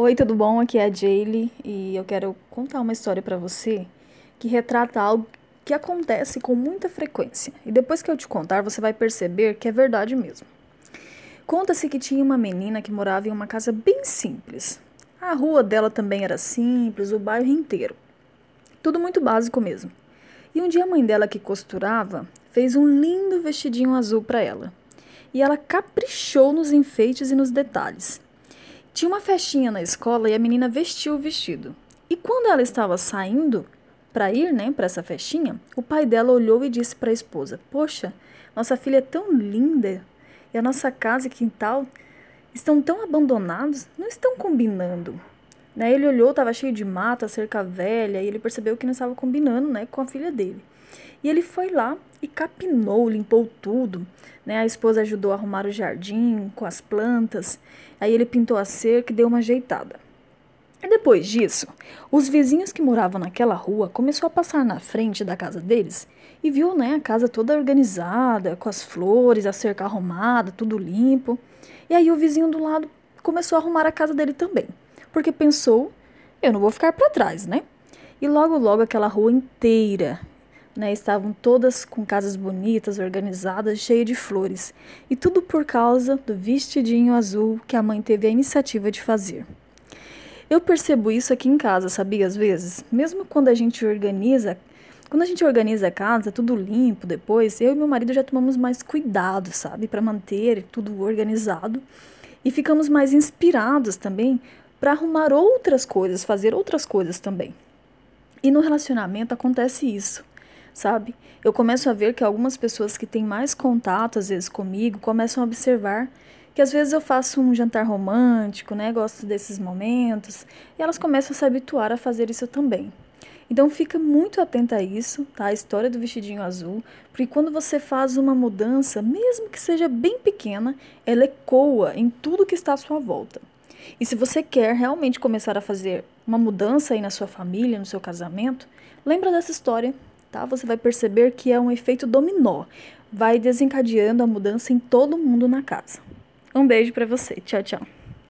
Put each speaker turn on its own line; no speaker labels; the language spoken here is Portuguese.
Oi, tudo bom? Aqui é a Jaylee e eu quero contar uma história para você que retrata algo que acontece com muita frequência. E depois que eu te contar, você vai perceber que é verdade mesmo. Conta-se que tinha uma menina que morava em uma casa bem simples. A rua dela também era simples, o bairro inteiro. Tudo muito básico mesmo. E um dia a mãe dela que costurava fez um lindo vestidinho azul para ela. E ela caprichou nos enfeites e nos detalhes. Tinha uma festinha na escola e a menina vestiu o vestido. E quando ela estava saindo para ir, né, para essa festinha, o pai dela olhou e disse para a esposa: "Poxa, nossa filha é tão linda e a nossa casa e quintal estão tão abandonados, não estão combinando." Ele olhou, estava cheio de mata, cerca velha, e ele percebeu que não estava combinando, né, com a filha dele. E ele foi lá e capinou, limpou tudo. Né? A esposa ajudou a arrumar o jardim com as plantas. Aí ele pintou a cerca e deu uma ajeitada. E depois disso, os vizinhos que moravam naquela rua começou a passar na frente da casa deles e viu né, a casa toda organizada, com as flores, a cerca arrumada, tudo limpo. E aí o vizinho do lado começou a arrumar a casa dele também, porque pensou, eu não vou ficar para trás, né? E logo logo aquela rua inteira né, estavam todas com casas bonitas, organizadas, cheias de flores, e tudo por causa do vestidinho azul que a mãe teve a iniciativa de fazer. Eu percebo isso aqui em casa, sabia? Às vezes, mesmo quando a gente organiza, quando a gente organiza a casa, tudo limpo depois, eu e meu marido já tomamos mais cuidado, sabe, para manter tudo organizado e ficamos mais inspirados também para arrumar outras coisas, fazer outras coisas também. E no relacionamento acontece isso sabe? Eu começo a ver que algumas pessoas que têm mais contato, às vezes, comigo, começam a observar que às vezes eu faço um jantar romântico, né? Gosto desses momentos, e elas começam a se habituar a fazer isso também. Então fica muito atenta a isso, tá? A história do vestidinho azul, porque quando você faz uma mudança, mesmo que seja bem pequena, ela ecoa em tudo que está à sua volta. E se você quer realmente começar a fazer uma mudança aí na sua família, no seu casamento, lembra dessa história tá? Você vai perceber que é um efeito dominó, vai desencadeando a mudança em todo mundo na casa. Um beijo para você. Tchau, tchau.